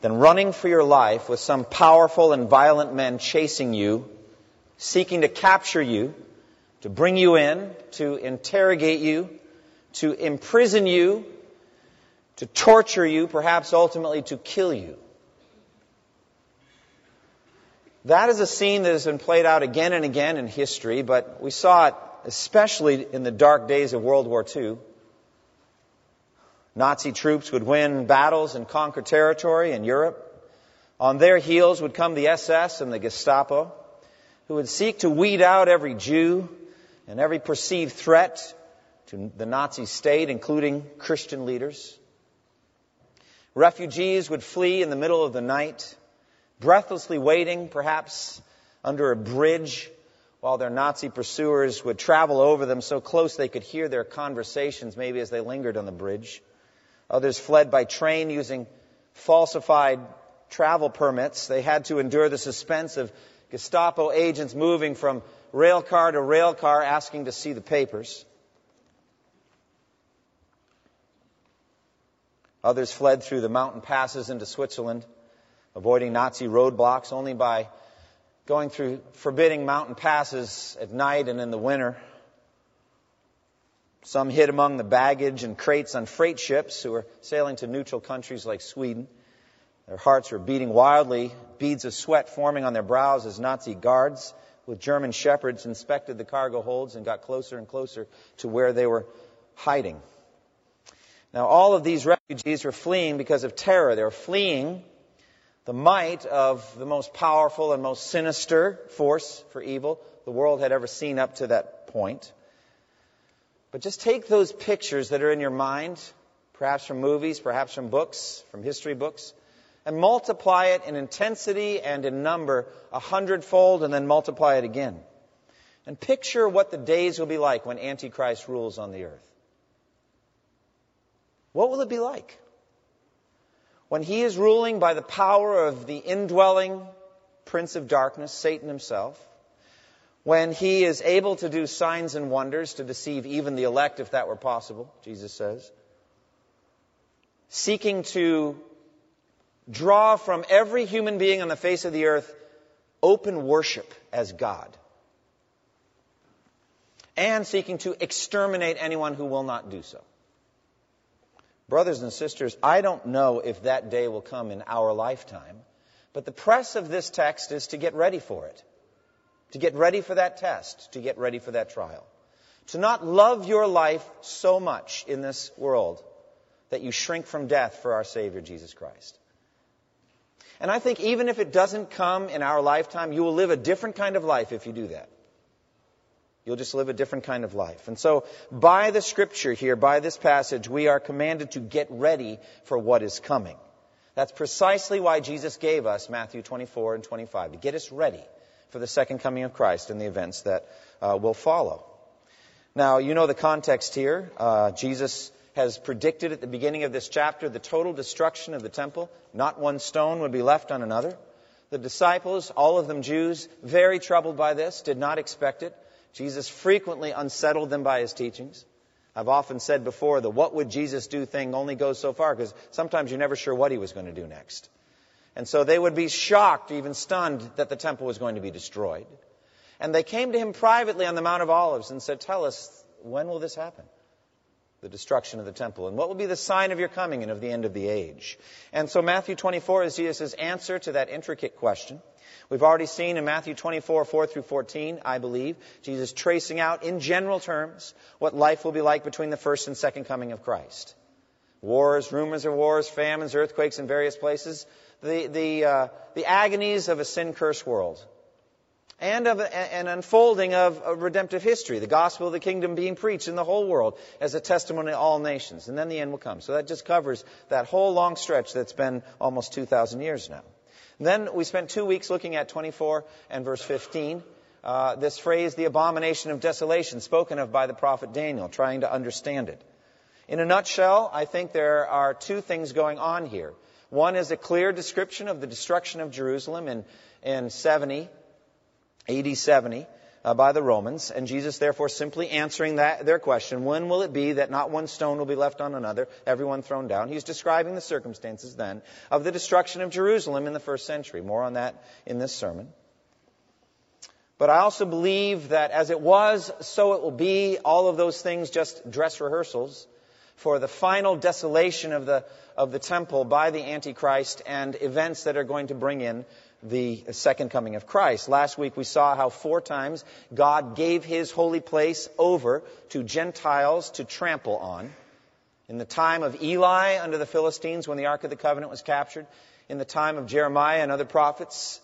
than running for your life with some powerful and violent men chasing you, seeking to capture you, to bring you in, to interrogate you, to imprison you, to torture you, perhaps ultimately to kill you. That is a scene that has been played out again and again in history, but we saw it especially in the dark days of World War II. Nazi troops would win battles and conquer territory in Europe. On their heels would come the SS and the Gestapo, who would seek to weed out every Jew and every perceived threat to the Nazi state, including Christian leaders. Refugees would flee in the middle of the night, breathlessly waiting, perhaps under a bridge, while their Nazi pursuers would travel over them so close they could hear their conversations, maybe as they lingered on the bridge. Others fled by train using falsified travel permits. They had to endure the suspense of Gestapo agents moving from rail car to rail car asking to see the papers. Others fled through the mountain passes into Switzerland, avoiding Nazi roadblocks only by going through forbidding mountain passes at night and in the winter. Some hid among the baggage and crates on freight ships who were sailing to neutral countries like Sweden. Their hearts were beating wildly, beads of sweat forming on their brows as Nazi guards with German shepherds inspected the cargo holds and got closer and closer to where they were hiding. Now, all of these refugees were fleeing because of terror. They were fleeing the might of the most powerful and most sinister force for evil the world had ever seen up to that point. But just take those pictures that are in your mind, perhaps from movies, perhaps from books, from history books, and multiply it in intensity and in number a hundredfold and then multiply it again. And picture what the days will be like when Antichrist rules on the earth. What will it be like? When he is ruling by the power of the indwelling prince of darkness, Satan himself, when he is able to do signs and wonders to deceive even the elect, if that were possible, Jesus says, seeking to draw from every human being on the face of the earth open worship as God, and seeking to exterminate anyone who will not do so. Brothers and sisters, I don't know if that day will come in our lifetime, but the press of this text is to get ready for it to get ready for that test, to get ready for that trial. To not love your life so much in this world that you shrink from death for our Savior Jesus Christ. And I think even if it doesn't come in our lifetime, you will live a different kind of life if you do that. You'll just live a different kind of life. And so, by the scripture here, by this passage, we are commanded to get ready for what is coming. That's precisely why Jesus gave us Matthew 24 and 25, to get us ready for the second coming of Christ and the events that uh, will follow. Now, you know the context here. Uh, Jesus has predicted at the beginning of this chapter the total destruction of the temple. Not one stone would be left on another. The disciples, all of them Jews, very troubled by this, did not expect it. Jesus frequently unsettled them by his teachings. I've often said before the what would Jesus do thing only goes so far because sometimes you're never sure what he was going to do next. And so they would be shocked, even stunned, that the temple was going to be destroyed. And they came to him privately on the Mount of Olives and said, Tell us, when will this happen? The destruction of the temple. And what will be the sign of your coming and of the end of the age? And so Matthew 24 is Jesus' answer to that intricate question. We've already seen in Matthew 24, 4 through 14, I believe, Jesus tracing out in general terms what life will be like between the first and second coming of Christ. Wars, rumors of wars, famines, earthquakes in various places the, the, uh, the agonies of a sin cursed world. and of an unfolding of, of redemptive history, the gospel of the kingdom being preached in the whole world as a testimony to all nations. And then the end will come. So that just covers that whole long stretch that's been almost 2,000 years now. Then we spent two weeks looking at 24 and verse 15. Uh, this phrase, the abomination of desolation, spoken of by the prophet Daniel, trying to understand it. In a nutshell, I think there are two things going on here. One is a clear description of the destruction of Jerusalem in, in 70 AD 70 uh, by the Romans, and Jesus therefore simply answering that, their question, when will it be that not one stone will be left on another, everyone thrown down? He's describing the circumstances then of the destruction of Jerusalem in the first century. More on that in this sermon. But I also believe that as it was, so it will be. All of those things just dress rehearsals for the final desolation of the, of the temple by the Antichrist and events that are going to bring in the second coming of Christ. Last week we saw how four times God gave his holy place over to Gentiles to trample on. In the time of Eli under the Philistines when the Ark of the Covenant was captured, in the time of Jeremiah and other prophets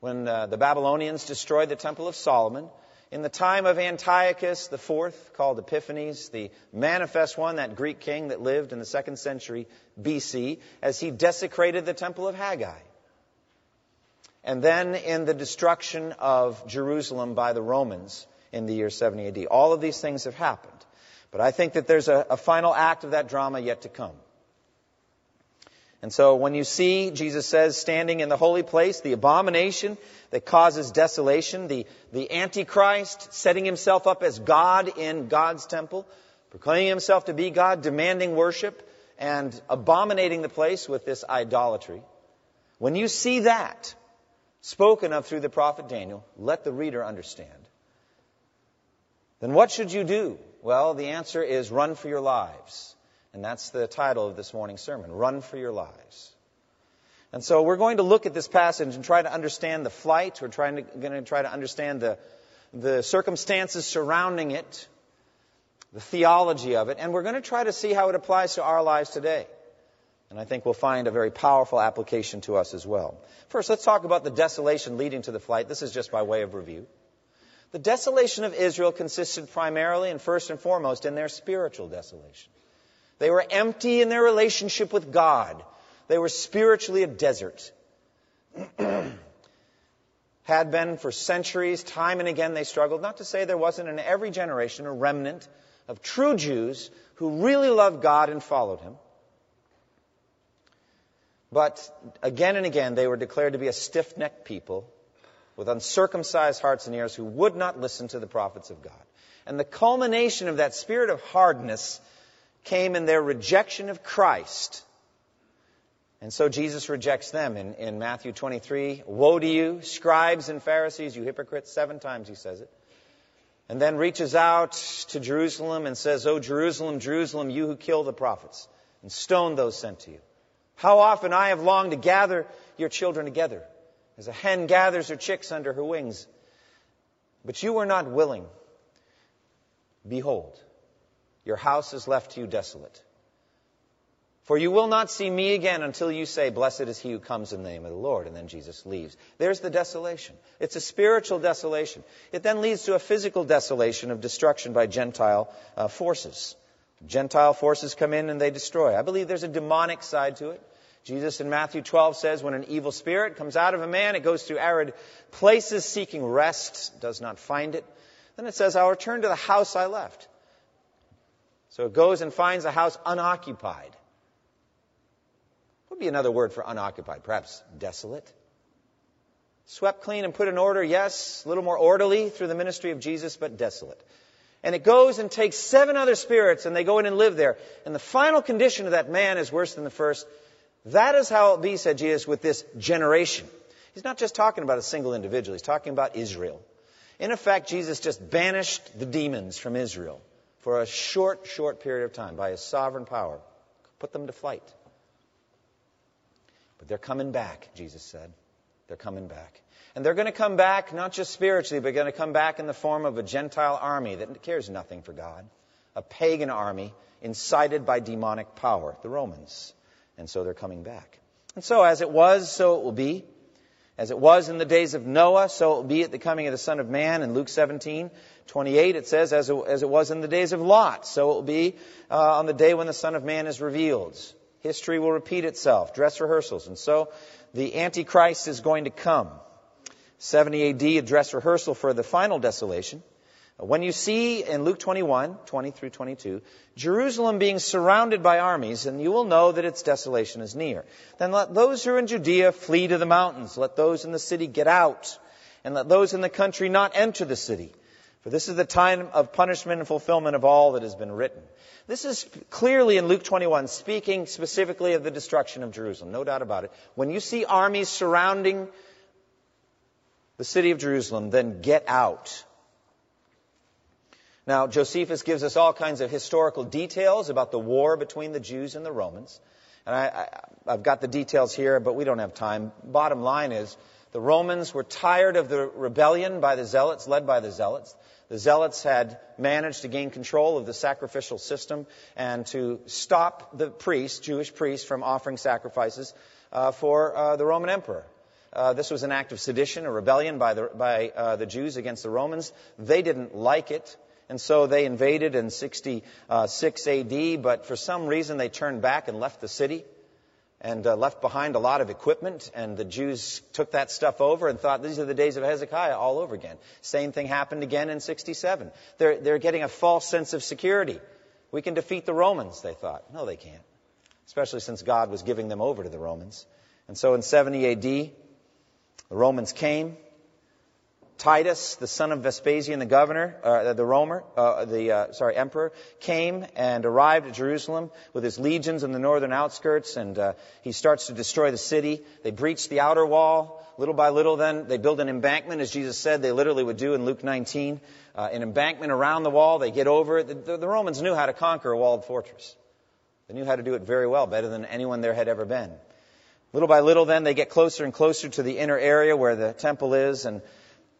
when uh, the Babylonians destroyed the Temple of Solomon, in the time of Antiochus IV, called Epiphanes, the manifest one, that Greek king that lived in the second century BC, as he desecrated the Temple of Haggai and then in the destruction of Jerusalem by the Romans in the year 70 AD. All of these things have happened. But I think that there's a, a final act of that drama yet to come. And so when you see, Jesus says, standing in the holy place, the abomination that causes desolation, the, the Antichrist setting himself up as God in God's temple, proclaiming himself to be God, demanding worship, and abominating the place with this idolatry. When you see that, spoken of through the prophet Daniel, let the reader understand. Then what should you do? Well, the answer is run for your lives. And that's the title of this morning's sermon Run for Your Lives. And so we're going to look at this passage and try to understand the flight. We're trying to, going to try to understand the, the circumstances surrounding it, the theology of it, and we're going to try to see how it applies to our lives today. And I think we'll find a very powerful application to us as well. First, let's talk about the desolation leading to the flight. This is just by way of review. The desolation of Israel consisted primarily and first and foremost in their spiritual desolation. They were empty in their relationship with God. They were spiritually a desert. Had been for centuries, time and again they struggled. Not to say there wasn't in every generation a remnant of true Jews who really loved God and followed Him. But again and again, they were declared to be a stiff necked people with uncircumcised hearts and ears who would not listen to the prophets of God. And the culmination of that spirit of hardness came in their rejection of Christ. And so Jesus rejects them in, in Matthew 23. Woe to you, scribes and Pharisees, you hypocrites. Seven times he says it. And then reaches out to Jerusalem and says, O Jerusalem, Jerusalem, you who kill the prophets and stone those sent to you. How often I have longed to gather your children together, as a hen gathers her chicks under her wings. But you were not willing. Behold, your house is left to you desolate. For you will not see me again until you say, Blessed is he who comes in the name of the Lord. And then Jesus leaves. There's the desolation. It's a spiritual desolation. It then leads to a physical desolation of destruction by Gentile uh, forces. Gentile forces come in and they destroy. I believe there's a demonic side to it. Jesus in Matthew 12 says, when an evil spirit comes out of a man, it goes through arid places seeking rest, does not find it. Then it says, I'll return to the house I left. So it goes and finds a house unoccupied. What would be another word for unoccupied? Perhaps desolate. Swept clean and put in order, yes, a little more orderly through the ministry of Jesus, but desolate. And it goes and takes seven other spirits and they go in and live there. And the final condition of that man is worse than the first. That is how it be, said Jesus, with this generation. He's not just talking about a single individual, he's talking about Israel. In effect, Jesus just banished the demons from Israel for a short, short period of time by his sovereign power, put them to flight. But they're coming back, Jesus said. They're coming back. And they're going to come back not just spiritually, but going to come back in the form of a Gentile army that cares nothing for God, a pagan army incited by demonic power, the Romans. And so they're coming back. And so, as it was, so it will be. As it was in the days of Noah, so it will be at the coming of the Son of Man. In Luke 17, 28, it says, as it, as it was in the days of Lot, so it will be uh, on the day when the Son of Man is revealed. History will repeat itself, dress rehearsals. And so the Antichrist is going to come. 70 AD, a dress rehearsal for the final desolation. When you see in Luke 21, 20 through 22, Jerusalem being surrounded by armies, and you will know that its desolation is near. Then let those who are in Judea flee to the mountains. Let those in the city get out, and let those in the country not enter the city. For this is the time of punishment and fulfillment of all that has been written. This is clearly in Luke 21 speaking specifically of the destruction of Jerusalem, no doubt about it. When you see armies surrounding the city of Jerusalem, then get out now, Josephus gives us all kinds of historical details about the war between the Jews and the Romans. And I, have got the details here, but we don't have time. Bottom line is, the Romans were tired of the rebellion by the Zealots, led by the Zealots. The Zealots had managed to gain control of the sacrificial system and to stop the priests, Jewish priests, from offering sacrifices uh, for uh, the Roman emperor. Uh, this was an act of sedition, a rebellion by, the, by uh, the Jews against the Romans. They didn't like it. And so they invaded in 66 AD, but for some reason they turned back and left the city and uh, left behind a lot of equipment. And the Jews took that stuff over and thought these are the days of Hezekiah all over again. Same thing happened again in 67. They're, they're getting a false sense of security. We can defeat the Romans, they thought. No, they can't. Especially since God was giving them over to the Romans. And so in 70 AD, the Romans came. Titus, the son of Vespasian, the governor, uh, the Romer, uh, the uh, sorry emperor, came and arrived at Jerusalem with his legions in the northern outskirts, and uh, he starts to destroy the city. They breach the outer wall. Little by little, then they build an embankment, as Jesus said they literally would do in Luke 19, uh, an embankment around the wall. They get over it. The, the Romans knew how to conquer a walled fortress. They knew how to do it very well, better than anyone there had ever been. Little by little, then they get closer and closer to the inner area where the temple is, and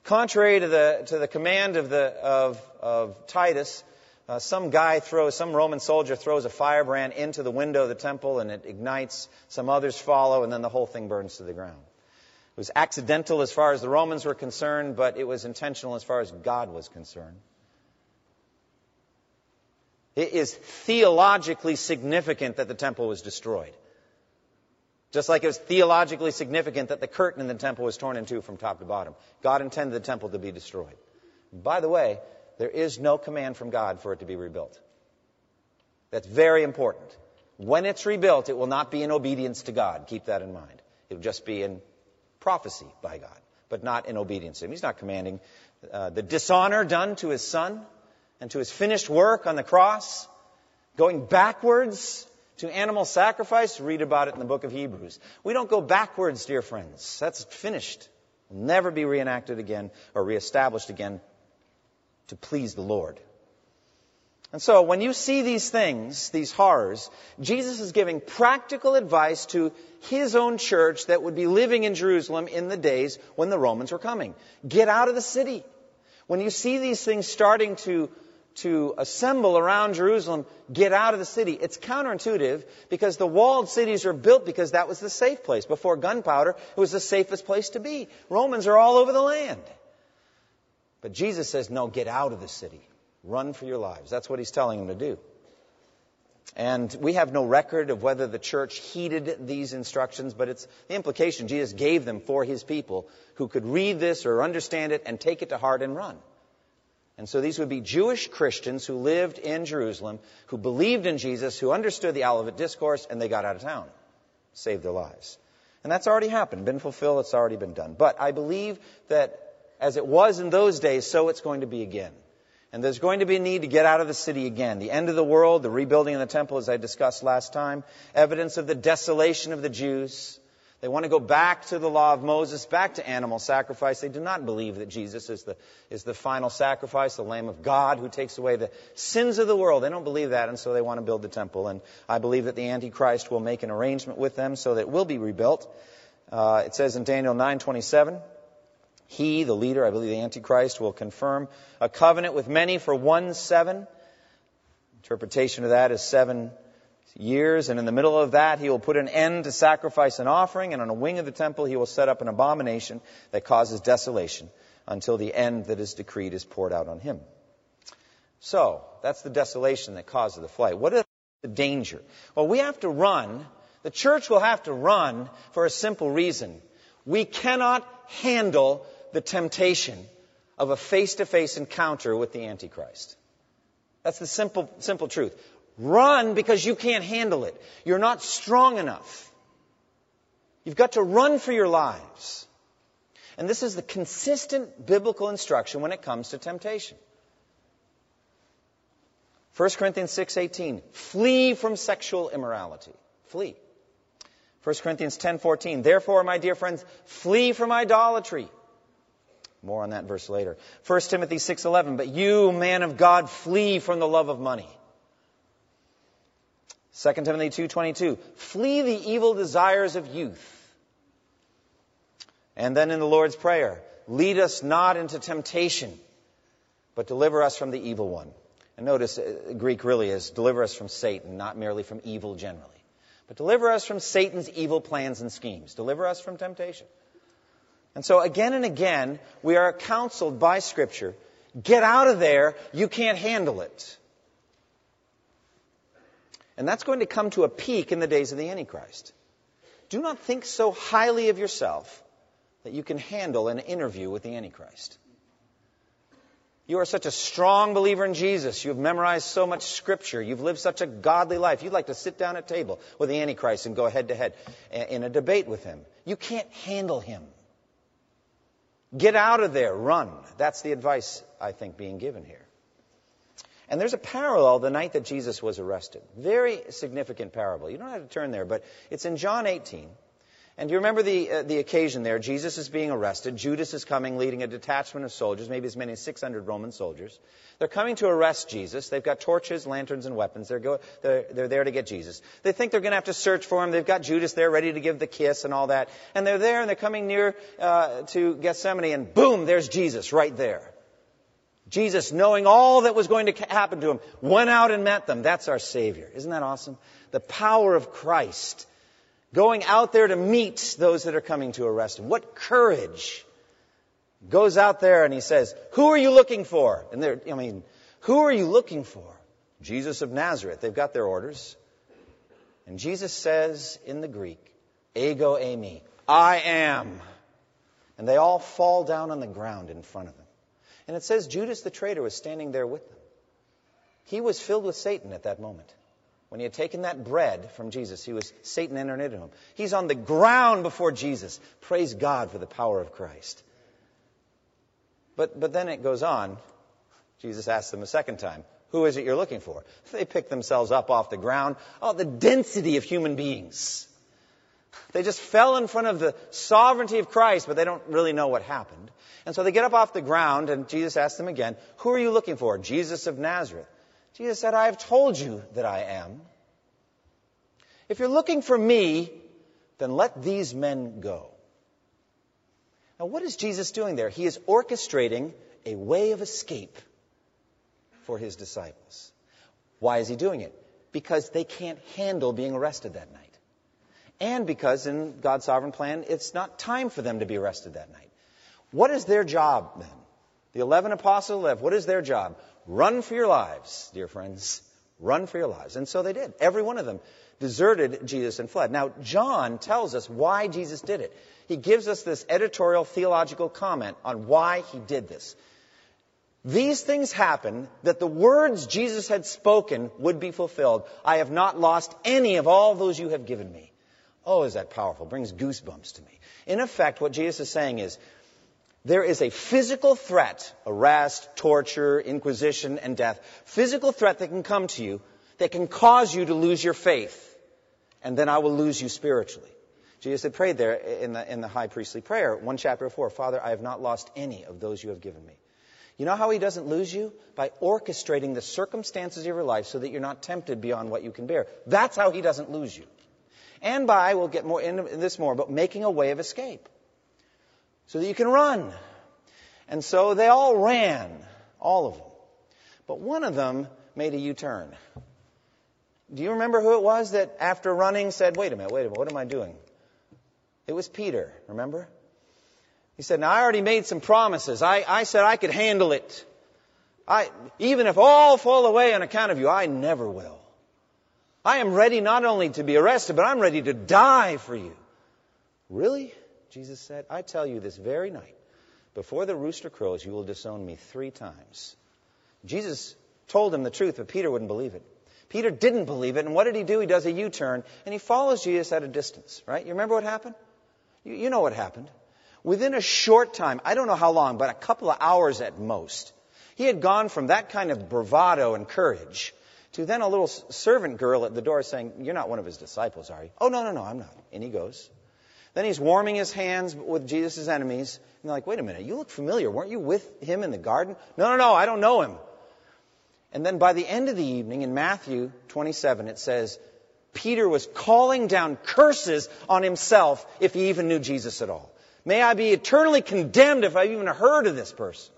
Contrary to the, to the command of, the, of, of Titus, uh, some guy throws, some Roman soldier throws a firebrand into the window of the temple and it ignites. Some others follow, and then the whole thing burns to the ground. It was accidental as far as the Romans were concerned, but it was intentional as far as God was concerned. It is theologically significant that the temple was destroyed. Just like it was theologically significant that the curtain in the temple was torn in two from top to bottom. God intended the temple to be destroyed. By the way, there is no command from God for it to be rebuilt. That's very important. When it's rebuilt, it will not be in obedience to God. Keep that in mind. It will just be in prophecy by God, but not in obedience to Him. He's not commanding uh, the dishonor done to His Son and to His finished work on the cross, going backwards to animal sacrifice, read about it in the book of Hebrews. We don't go backwards, dear friends. That's finished. Will never be reenacted again or reestablished again to please the Lord. And so when you see these things, these horrors, Jesus is giving practical advice to his own church that would be living in Jerusalem in the days when the Romans were coming. Get out of the city. When you see these things starting to to assemble around Jerusalem, get out of the city. It's counterintuitive because the walled cities are built because that was the safe place. Before gunpowder, it was the safest place to be. Romans are all over the land. But Jesus says, no, get out of the city. Run for your lives. That's what he's telling them to do. And we have no record of whether the church heeded these instructions, but it's the implication Jesus gave them for his people who could read this or understand it and take it to heart and run. And so these would be Jewish Christians who lived in Jerusalem, who believed in Jesus, who understood the Olivet Discourse, and they got out of town, saved their lives. And that's already happened, been fulfilled, it's already been done. But I believe that as it was in those days, so it's going to be again. And there's going to be a need to get out of the city again. The end of the world, the rebuilding of the temple, as I discussed last time, evidence of the desolation of the Jews, they want to go back to the law of Moses, back to animal sacrifice. They do not believe that Jesus is the, is the final sacrifice, the Lamb of God who takes away the sins of the world. They don't believe that, and so they want to build the temple. And I believe that the Antichrist will make an arrangement with them so that it will be rebuilt. Uh, it says in Daniel 9:27, he, the leader, I believe the Antichrist, will confirm a covenant with many for one seven. Interpretation of that is seven years, and in the middle of that, he will put an end to sacrifice and offering, and on a wing of the temple, he will set up an abomination that causes desolation until the end that is decreed is poured out on him. So, that's the desolation that causes the flight. What is the danger? Well, we have to run. The church will have to run for a simple reason. We cannot handle the temptation of a face to face encounter with the Antichrist. That's the simple, simple truth. Run because you can't handle it. You're not strong enough. You've got to run for your lives. And this is the consistent biblical instruction when it comes to temptation. 1 Corinthians 6:18 Flee from sexual immorality. Flee. 1 Corinthians 10:14 Therefore my dear friends flee from idolatry. More on that verse later. 1 Timothy 6:11 But you man of God flee from the love of money. 2 Timothy 2:22 Flee the evil desires of youth. And then in the Lord's prayer, lead us not into temptation, but deliver us from the evil one. And notice uh, Greek really is deliver us from Satan, not merely from evil generally. But deliver us from Satan's evil plans and schemes. Deliver us from temptation. And so again and again, we are counseled by Scripture get out of there, you can't handle it. And that's going to come to a peak in the days of the Antichrist. Do not think so highly of yourself that you can handle an interview with the Antichrist. You are such a strong believer in Jesus. You've memorized so much scripture. You've lived such a godly life. You'd like to sit down at table with the Antichrist and go head to head in a debate with him. You can't handle him. Get out of there. Run. That's the advice, I think, being given here. And there's a parallel the night that Jesus was arrested. Very significant parable. You don't have to turn there, but it's in John 18. And do you remember the, uh, the occasion there? Jesus is being arrested. Judas is coming, leading a detachment of soldiers, maybe as many as 600 Roman soldiers. They're coming to arrest Jesus. They've got torches, lanterns, and weapons. They're, go, they're, they're there to get Jesus. They think they're going to have to search for him. They've got Judas there ready to give the kiss and all that. And they're there and they're coming near uh, to Gethsemane, and boom, there's Jesus right there. Jesus, knowing all that was going to happen to him, went out and met them. That's our Savior. Isn't that awesome? The power of Christ going out there to meet those that are coming to arrest him. What courage! Goes out there and he says, Who are you looking for? And they're, I mean, who are you looking for? Jesus of Nazareth. They've got their orders. And Jesus says in the Greek, Ego eimi, I am. And they all fall down on the ground in front of him. And it says Judas the traitor was standing there with them. He was filled with Satan at that moment. When he had taken that bread from Jesus, he was Satan entered into him. He's on the ground before Jesus. Praise God for the power of Christ. But, but then it goes on. Jesus asks them a second time, Who is it you're looking for? They pick themselves up off the ground. Oh, the density of human beings. They just fell in front of the sovereignty of Christ, but they don't really know what happened. And so they get up off the ground, and Jesus asks them again, Who are you looking for? Jesus of Nazareth. Jesus said, I have told you that I am. If you're looking for me, then let these men go. Now, what is Jesus doing there? He is orchestrating a way of escape for his disciples. Why is he doing it? Because they can't handle being arrested that night. And because in God's sovereign plan, it's not time for them to be arrested that night. What is their job then? The 11 apostles left. What is their job? Run for your lives, dear friends. Run for your lives. And so they did. Every one of them deserted Jesus and fled. Now, John tells us why Jesus did it. He gives us this editorial theological comment on why he did this. These things happen that the words Jesus had spoken would be fulfilled. I have not lost any of all those you have given me. Oh, is that powerful? Brings goosebumps to me. In effect, what Jesus is saying is, there is a physical threat, arrest, torture, inquisition, and death, physical threat that can come to you that can cause you to lose your faith. And then I will lose you spiritually. Jesus had prayed there in the, in the high priestly prayer, one chapter before, Father, I have not lost any of those you have given me. You know how he doesn't lose you? By orchestrating the circumstances of your life so that you're not tempted beyond what you can bear. That's how he doesn't lose you. And by, we'll get more into this more, but making a way of escape so that you can run. And so they all ran, all of them. But one of them made a U turn. Do you remember who it was that after running said, wait a minute, wait a minute, what am I doing? It was Peter, remember? He said, now I already made some promises. I, I said I could handle it. I, even if all fall away on account of you, I never will. I am ready not only to be arrested, but I'm ready to die for you. Really? Jesus said, I tell you this very night, before the rooster crows, you will disown me three times. Jesus told him the truth, but Peter wouldn't believe it. Peter didn't believe it, and what did he do? He does a U turn, and he follows Jesus at a distance, right? You remember what happened? You, you know what happened. Within a short time, I don't know how long, but a couple of hours at most, he had gone from that kind of bravado and courage to then a little servant girl at the door saying, You're not one of his disciples, are you? Oh, no, no, no, I'm not. And he goes. Then he's warming his hands with Jesus' enemies. And they're like, Wait a minute, you look familiar. Weren't you with him in the garden? No, no, no, I don't know him. And then by the end of the evening in Matthew 27, it says, Peter was calling down curses on himself if he even knew Jesus at all. May I be eternally condemned if I've even heard of this person.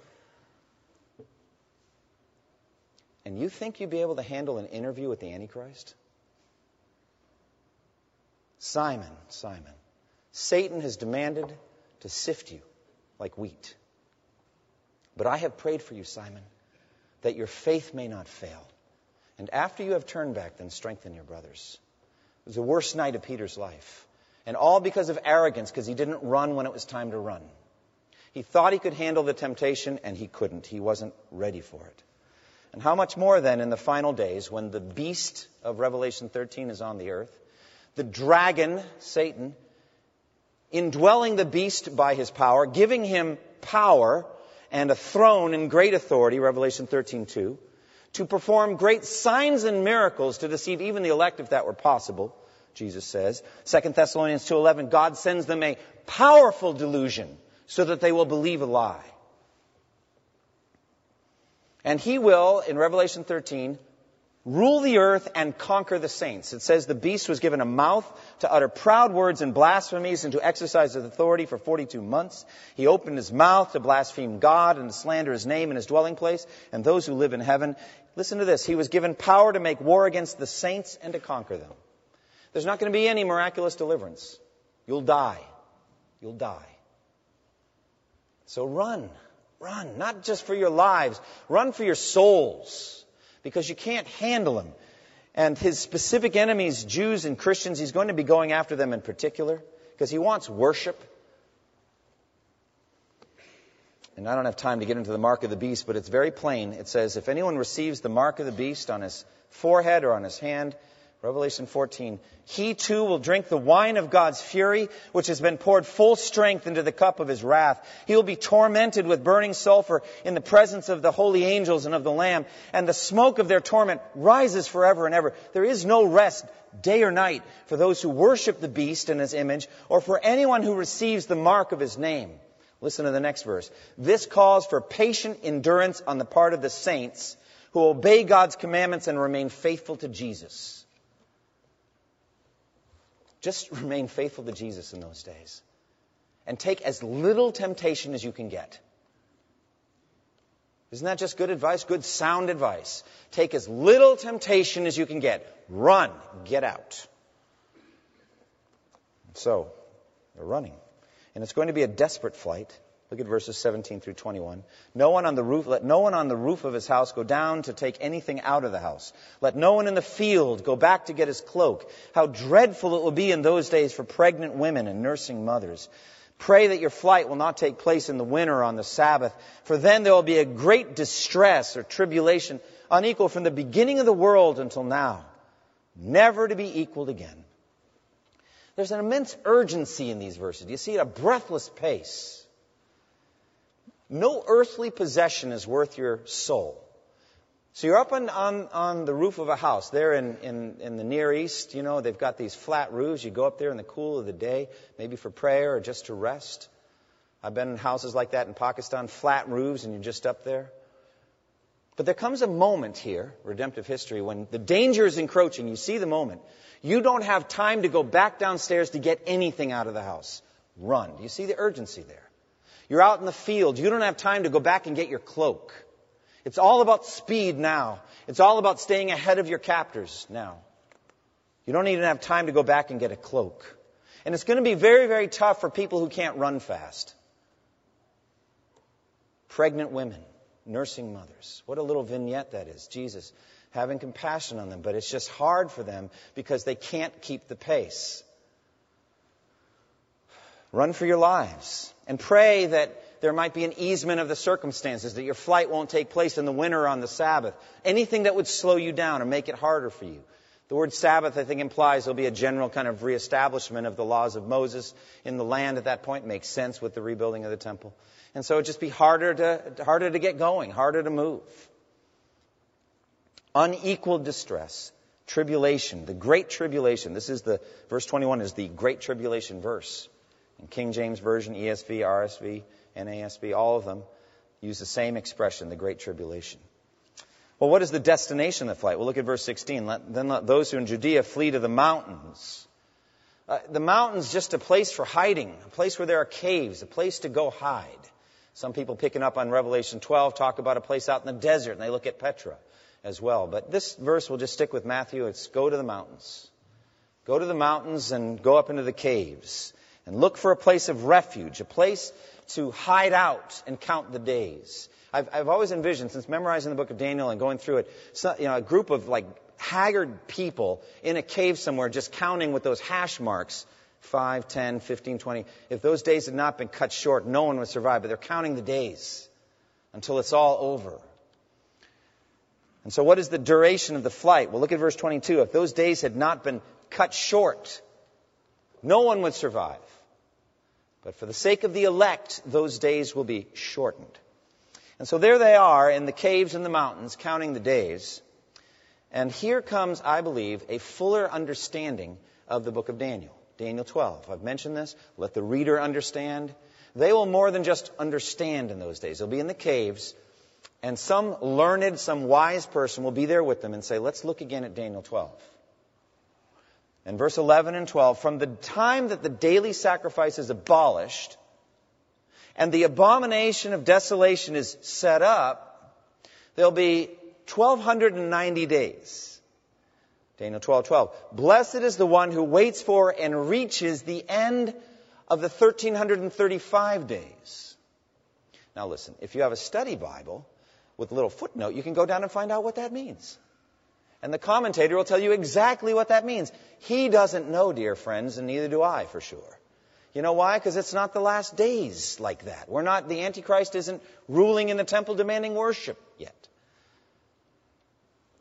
And you think you'd be able to handle an interview with the Antichrist? Simon, Simon, Satan has demanded to sift you like wheat. But I have prayed for you, Simon that your faith may not fail. And after you have turned back, then strengthen your brothers. It was the worst night of Peter's life. And all because of arrogance, because he didn't run when it was time to run. He thought he could handle the temptation, and he couldn't. He wasn't ready for it. And how much more then in the final days when the beast of Revelation 13 is on the earth, the dragon, Satan, indwelling the beast by his power, giving him power and a throne and great authority, Revelation 13:2, to perform great signs and miracles to deceive even the elect if that were possible, Jesus says. 2 Thessalonians 2:11, God sends them a powerful delusion so that they will believe a lie. And he will, in Revelation 13, rule the earth and conquer the saints. It says the beast was given a mouth to utter proud words and blasphemies and to exercise his authority for 42 months. He opened his mouth to blaspheme God and to slander his name and his dwelling place and those who live in heaven. Listen to this. He was given power to make war against the saints and to conquer them. There's not going to be any miraculous deliverance. You'll die. You'll die. So run. Run. Not just for your lives. Run for your souls because you can't handle him. And his specific enemies, Jews and Christians, he's going to be going after them in particular because he wants worship. And I don't have time to get into the mark of the beast, but it's very plain. It says, if anyone receives the mark of the beast on his forehead or on his hand, Revelation 14. He too will drink the wine of God's fury, which has been poured full strength into the cup of his wrath. He will be tormented with burning sulfur in the presence of the holy angels and of the Lamb, and the smoke of their torment rises forever and ever. There is no rest day or night for those who worship the beast and his image, or for anyone who receives the mark of his name. Listen to the next verse. This calls for patient endurance on the part of the saints who obey God's commandments and remain faithful to Jesus. Just remain faithful to Jesus in those days. And take as little temptation as you can get. Isn't that just good advice? Good sound advice. Take as little temptation as you can get. Run. Get out. So, they're running. And it's going to be a desperate flight. Look at verses 17 through 21. No one on the roof, let no one on the roof of his house go down to take anything out of the house. Let no one in the field go back to get his cloak. How dreadful it will be in those days for pregnant women and nursing mothers. Pray that your flight will not take place in the winter on the Sabbath, for then there will be a great distress or tribulation unequal from the beginning of the world until now, never to be equaled again. There's an immense urgency in these verses. You see, at a breathless pace. No earthly possession is worth your soul. So you're up on, on, on the roof of a house there in, in, in the Near East. You know, they've got these flat roofs. You go up there in the cool of the day, maybe for prayer or just to rest. I've been in houses like that in Pakistan, flat roofs, and you're just up there. But there comes a moment here, redemptive history, when the danger is encroaching. You see the moment. You don't have time to go back downstairs to get anything out of the house. Run. Do you see the urgency there? You're out in the field. You don't have time to go back and get your cloak. It's all about speed now. It's all about staying ahead of your captors now. You don't even have time to go back and get a cloak. And it's going to be very, very tough for people who can't run fast. Pregnant women, nursing mothers. What a little vignette that is. Jesus having compassion on them, but it's just hard for them because they can't keep the pace. Run for your lives and pray that there might be an easement of the circumstances, that your flight won't take place in the winter on the Sabbath. Anything that would slow you down or make it harder for you. The word Sabbath, I think, implies there'll be a general kind of reestablishment of the laws of Moses in the land at that point. Makes sense with the rebuilding of the temple. And so it'd just be harder to, harder to get going, harder to move. Unequal distress, tribulation, the great tribulation. This is the, verse 21 is the great tribulation verse. In King James Version, ESV, RSV, NASB, all of them use the same expression, the great tribulation. Well, what is the destination of the flight? Well, look at verse 16. Let, then let those who in Judea flee to the mountains. Uh, the mountains just a place for hiding, a place where there are caves, a place to go hide. Some people picking up on Revelation 12 talk about a place out in the desert, and they look at Petra as well. But this verse will just stick with Matthew. It's go to the mountains. Go to the mountains and go up into the caves and look for a place of refuge, a place to hide out and count the days. I've, I've always envisioned, since memorizing the book of Daniel and going through it, so, you know, a group of like haggard people in a cave somewhere just counting with those hash marks 5, 10, 15, 20. If those days had not been cut short, no one would survive, but they're counting the days until it's all over. And so, what is the duration of the flight? Well, look at verse 22. If those days had not been cut short, no one would survive. But for the sake of the elect, those days will be shortened. And so there they are in the caves in the mountains, counting the days. And here comes, I believe, a fuller understanding of the book of Daniel. Daniel 12. I've mentioned this. Let the reader understand. They will more than just understand in those days. They'll be in the caves, and some learned, some wise person will be there with them and say, Let's look again at Daniel 12. And verse 11 and 12, from the time that the daily sacrifice is abolished and the abomination of desolation is set up, there'll be 1290 days. Daniel 12, 12. Blessed is the one who waits for and reaches the end of the 1335 days. Now listen, if you have a study Bible with a little footnote, you can go down and find out what that means. And the commentator will tell you exactly what that means. He doesn't know, dear friends, and neither do I for sure. You know why? Because it's not the last days like that. We're not, the Antichrist isn't ruling in the temple demanding worship yet.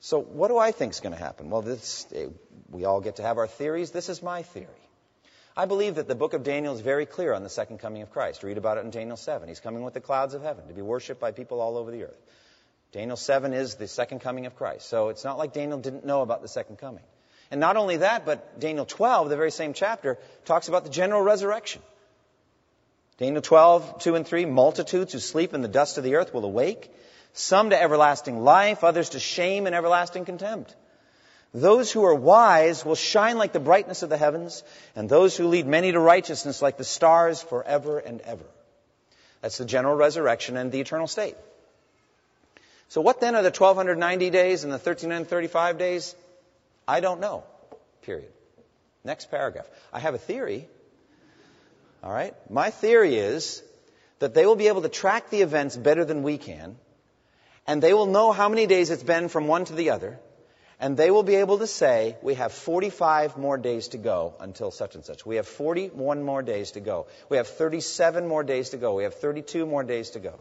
So what do I think is going to happen? Well, this, eh, we all get to have our theories. This is my theory. I believe that the book of Daniel is very clear on the second coming of Christ. Read about it in Daniel 7. He's coming with the clouds of heaven to be worshiped by people all over the earth. Daniel 7 is the second coming of Christ. So it's not like Daniel didn't know about the second coming. And not only that, but Daniel 12, the very same chapter, talks about the general resurrection. Daniel 12, 2 and 3, multitudes who sleep in the dust of the earth will awake, some to everlasting life, others to shame and everlasting contempt. Those who are wise will shine like the brightness of the heavens, and those who lead many to righteousness like the stars forever and ever. That's the general resurrection and the eternal state. So what then are the 1290 days and the 1335 days? I don't know. Period. Next paragraph. I have a theory. All right? My theory is that they will be able to track the events better than we can, and they will know how many days it's been from one to the other, and they will be able to say, we have 45 more days to go until such and such. We have 41 more days to go. We have 37 more days to go. We have 32 more days to go.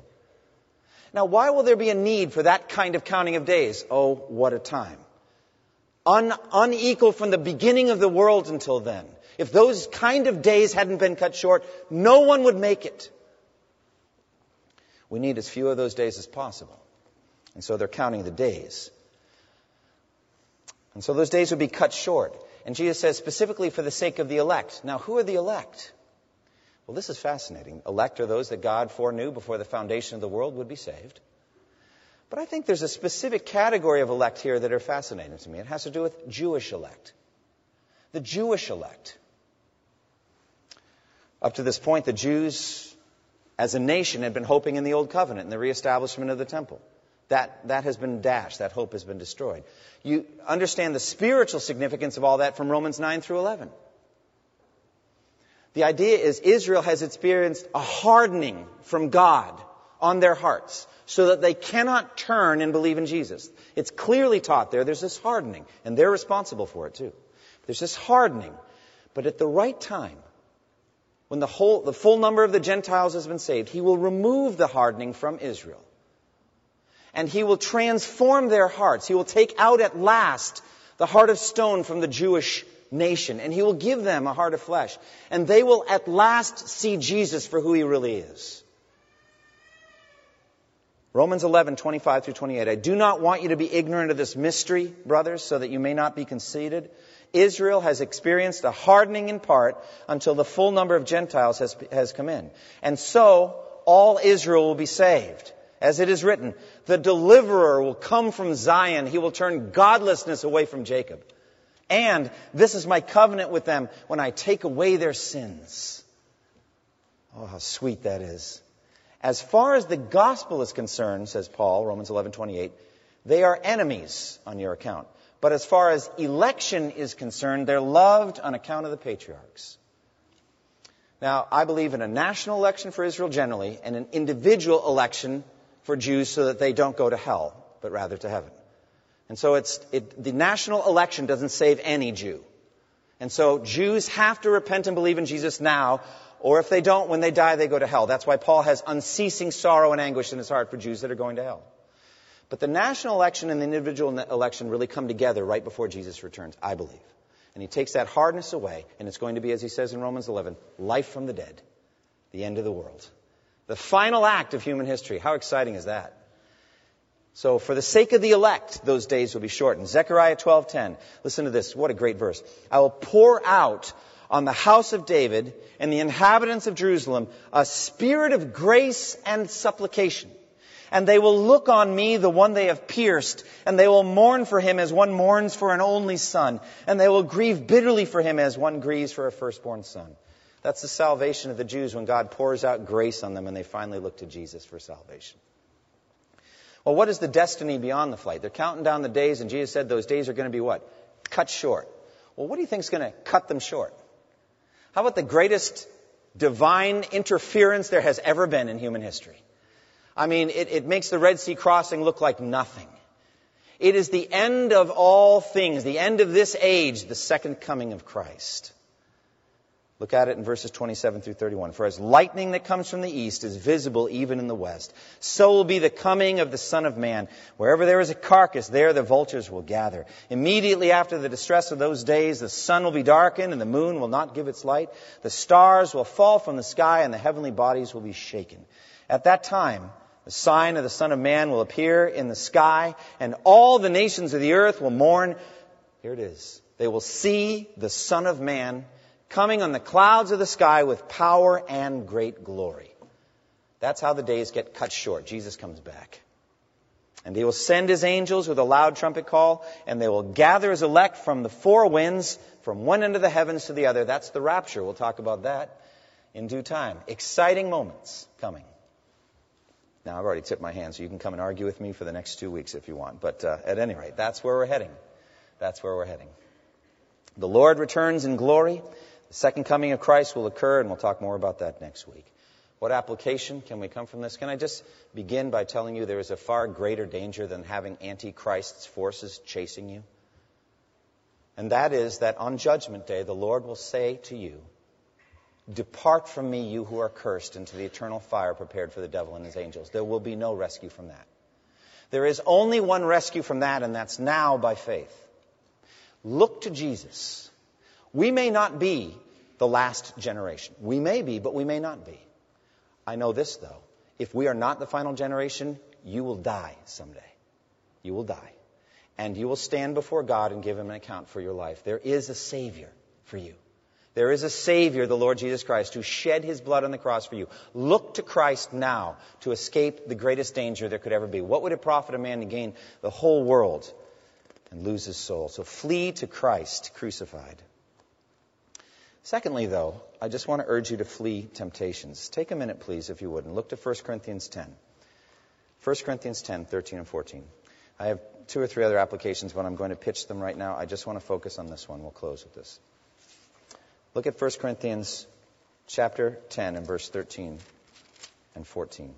Now, why will there be a need for that kind of counting of days? Oh, what a time un, unequal from the beginning of the world until then. If those kind of days hadn't been cut short, no one would make it. We need as few of those days as possible. And so they're counting the days. And so those days would be cut short. And Jesus says specifically for the sake of the elect. Now, who are the elect? Well, this is fascinating. Elect are those that God foreknew before the foundation of the world would be saved. But I think there's a specific category of elect here that are fascinating to me. It has to do with Jewish elect. The Jewish elect. Up to this point, the Jews as a nation had been hoping in the Old Covenant and the reestablishment of the temple. That, that has been dashed. That hope has been destroyed. You understand the spiritual significance of all that from Romans 9 through 11. The idea is Israel has experienced a hardening from God on their hearts so that they cannot turn and believe in Jesus. It's clearly taught there. There's this hardening, and they're responsible for it too. There's this hardening. But at the right time, when the, whole, the full number of the Gentiles has been saved, he will remove the hardening from Israel. And he will transform their hearts. He will take out at last the heart of stone from the Jewish nation, and he will give them a heart of flesh. And they will at last see Jesus for who he really is. Romans 11, 25 through 28. I do not want you to be ignorant of this mystery, brothers, so that you may not be conceited. Israel has experienced a hardening in part until the full number of Gentiles has, has come in. And so, all Israel will be saved. As it is written, the deliverer will come from Zion. He will turn godlessness away from Jacob. And this is my covenant with them when I take away their sins. Oh, how sweet that is. As far as the gospel is concerned, says Paul, Romans 11:28, they are enemies on your account. But as far as election is concerned, they're loved on account of the patriarchs. Now, I believe in a national election for Israel generally and an individual election for Jews so that they don't go to hell, but rather to heaven. And so it's, it, the national election doesn't save any Jew. And so Jews have to repent and believe in Jesus now, or if they don't, when they die, they go to hell. That's why Paul has unceasing sorrow and anguish in his heart for Jews that are going to hell. But the national election and the individual election really come together right before Jesus returns, I believe. And he takes that hardness away, and it's going to be, as he says in Romans 11, life from the dead, the end of the world. The final act of human history. How exciting is that? So for the sake of the elect, those days will be shortened. Zechariah 12:10. Listen to this. What a great verse. I will pour out on the house of David and the inhabitants of Jerusalem a spirit of grace and supplication. And they will look on me, the one they have pierced, and they will mourn for him as one mourns for an only son, and they will grieve bitterly for him as one grieves for a firstborn son. That's the salvation of the Jews when God pours out grace on them and they finally look to Jesus for salvation. Well, what is the destiny beyond the flight? They're counting down the days, and Jesus said those days are going to be what? Cut short. Well, what do you think is going to cut them short? How about the greatest divine interference there has ever been in human history? I mean, it, it makes the Red Sea crossing look like nothing. It is the end of all things, the end of this age, the second coming of Christ. Look at it in verses 27 through 31. For as lightning that comes from the east is visible even in the west, so will be the coming of the Son of Man. Wherever there is a carcass, there the vultures will gather. Immediately after the distress of those days, the sun will be darkened and the moon will not give its light. The stars will fall from the sky and the heavenly bodies will be shaken. At that time, the sign of the Son of Man will appear in the sky and all the nations of the earth will mourn. Here it is. They will see the Son of Man coming on the clouds of the sky with power and great glory. That's how the days get cut short. Jesus comes back. And he will send his angels with a loud trumpet call, and they will gather his elect from the four winds, from one end of the heavens to the other. That's the rapture. We'll talk about that in due time. Exciting moments coming. Now, I've already tipped my hand, so you can come and argue with me for the next two weeks if you want. But uh, at any rate, that's where we're heading. That's where we're heading. The Lord returns in glory. The second coming of Christ will occur, and we'll talk more about that next week. What application can we come from this? Can I just begin by telling you there is a far greater danger than having Antichrist's forces chasing you? And that is that on Judgment Day, the Lord will say to you, Depart from me, you who are cursed, into the eternal fire prepared for the devil and his angels. There will be no rescue from that. There is only one rescue from that, and that's now by faith. Look to Jesus. We may not be the last generation. We may be, but we may not be. I know this, though. If we are not the final generation, you will die someday. You will die. And you will stand before God and give Him an account for your life. There is a Savior for you. There is a Savior, the Lord Jesus Christ, who shed His blood on the cross for you. Look to Christ now to escape the greatest danger there could ever be. What would it profit a man to gain the whole world and lose his soul? So flee to Christ crucified. Secondly, though, I just want to urge you to flee temptations. Take a minute, please, if you would, and look to 1 Corinthians 10. 1 Corinthians 10, 13, and 14. I have two or three other applications, but I'm going to pitch them right now. I just want to focus on this one. We'll close with this. Look at 1 Corinthians chapter 10 and verse 13 and 14.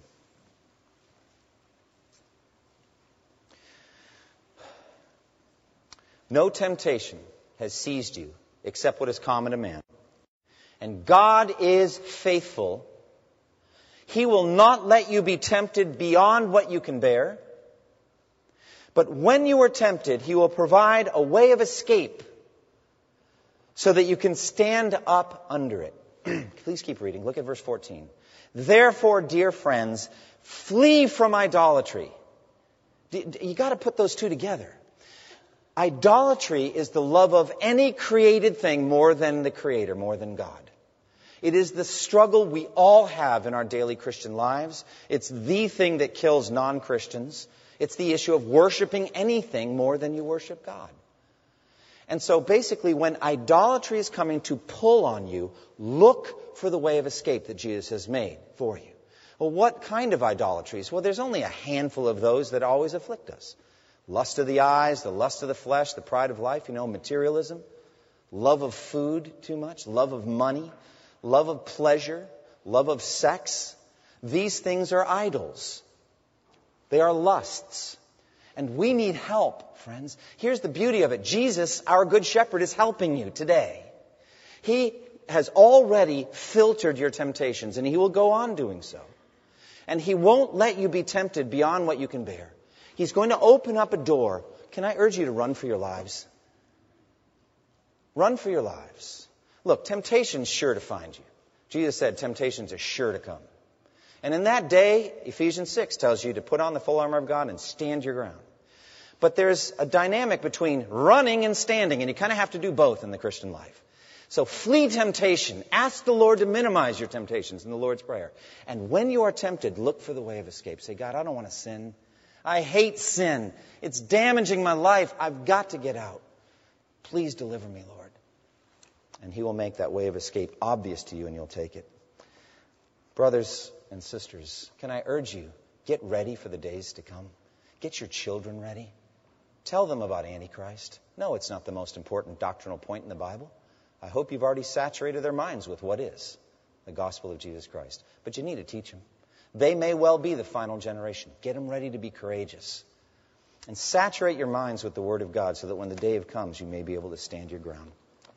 No temptation has seized you except what is common to man. And God is faithful. He will not let you be tempted beyond what you can bear. But when you are tempted, He will provide a way of escape so that you can stand up under it. Please keep reading. Look at verse 14. Therefore, dear friends, flee from idolatry. You got to put those two together. Idolatry is the love of any created thing more than the Creator, more than God. It is the struggle we all have in our daily Christian lives. It's the thing that kills non Christians. It's the issue of worshiping anything more than you worship God. And so basically, when idolatry is coming to pull on you, look for the way of escape that Jesus has made for you. Well, what kind of idolatries? Well, there's only a handful of those that always afflict us lust of the eyes, the lust of the flesh, the pride of life, you know, materialism, love of food too much, love of money, love of pleasure, love of sex. These things are idols. They are lusts. And we need help, friends. Here's the beauty of it Jesus, our good shepherd, is helping you today. He has already filtered your temptations, and he will go on doing so. And he won't let you be tempted beyond what you can bear. He's going to open up a door. Can I urge you to run for your lives? Run for your lives. Look, temptation's sure to find you. Jesus said temptations are sure to come. And in that day, Ephesians 6 tells you to put on the full armor of God and stand your ground. But there's a dynamic between running and standing, and you kind of have to do both in the Christian life. So flee temptation. Ask the Lord to minimize your temptations in the Lord's Prayer. And when you are tempted, look for the way of escape. Say, God, I don't want to sin. I hate sin. It's damaging my life. I've got to get out. Please deliver me, Lord. And He will make that way of escape obvious to you and you'll take it. Brothers and sisters, can I urge you, get ready for the days to come? Get your children ready. Tell them about Antichrist. No, it's not the most important doctrinal point in the Bible. I hope you've already saturated their minds with what is the gospel of Jesus Christ. But you need to teach them. They may well be the final generation. Get them ready to be courageous. And saturate your minds with the Word of God so that when the day of comes, you may be able to stand your ground.